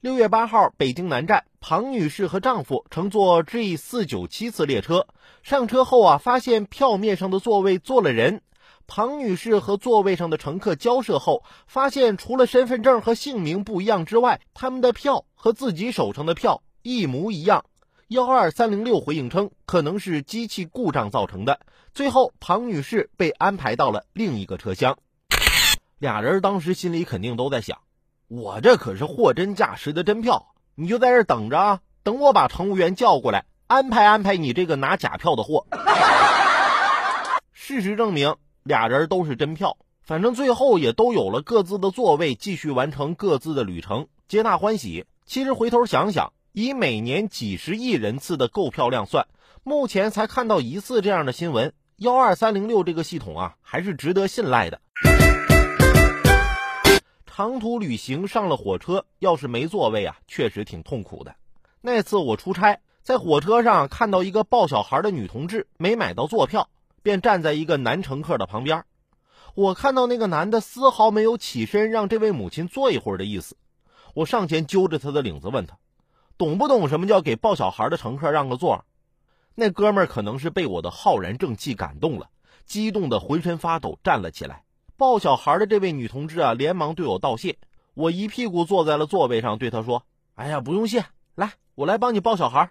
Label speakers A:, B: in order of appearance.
A: 六月八号，北京南站，庞女士和丈夫乘坐 G 四九七次列车，上车后啊，发现票面上的座位坐了人。庞女士和座位上的乘客交涉后，发现除了身份证和姓名不一样之外，他们的票和自己手上的票一模一样。幺二三零六回应称，可能是机器故障造成的。最后，庞女士被安排到了另一个车厢。俩人当时心里肯定都在想。我这可是货真价实的真票，你就在这等着啊！等我把乘务员叫过来，安排安排你这个拿假票的货。事实证明，俩人都是真票，反正最后也都有了各自的座位，继续完成各自的旅程，皆大欢喜。其实回头想想，以每年几十亿人次的购票量算，目前才看到一次这样的新闻。幺二三零六这个系统啊，还是值得信赖的。长途旅行上了火车，要是没座位啊，确实挺痛苦的。那次我出差，在火车上看到一个抱小孩的女同志没买到座票，便站在一个男乘客的旁边。我看到那个男的丝毫没有起身让这位母亲坐一会儿的意思。我上前揪着他的领子问他，懂不懂什么叫给抱小孩的乘客让个座？那哥们可能是被我的浩然正气感动了，激动的浑身发抖，站了起来。抱小孩的这位女同志啊，连忙对我道谢。我一屁股坐在了座位上，对她说：“哎呀，不用谢，来，我来帮你抱小孩。”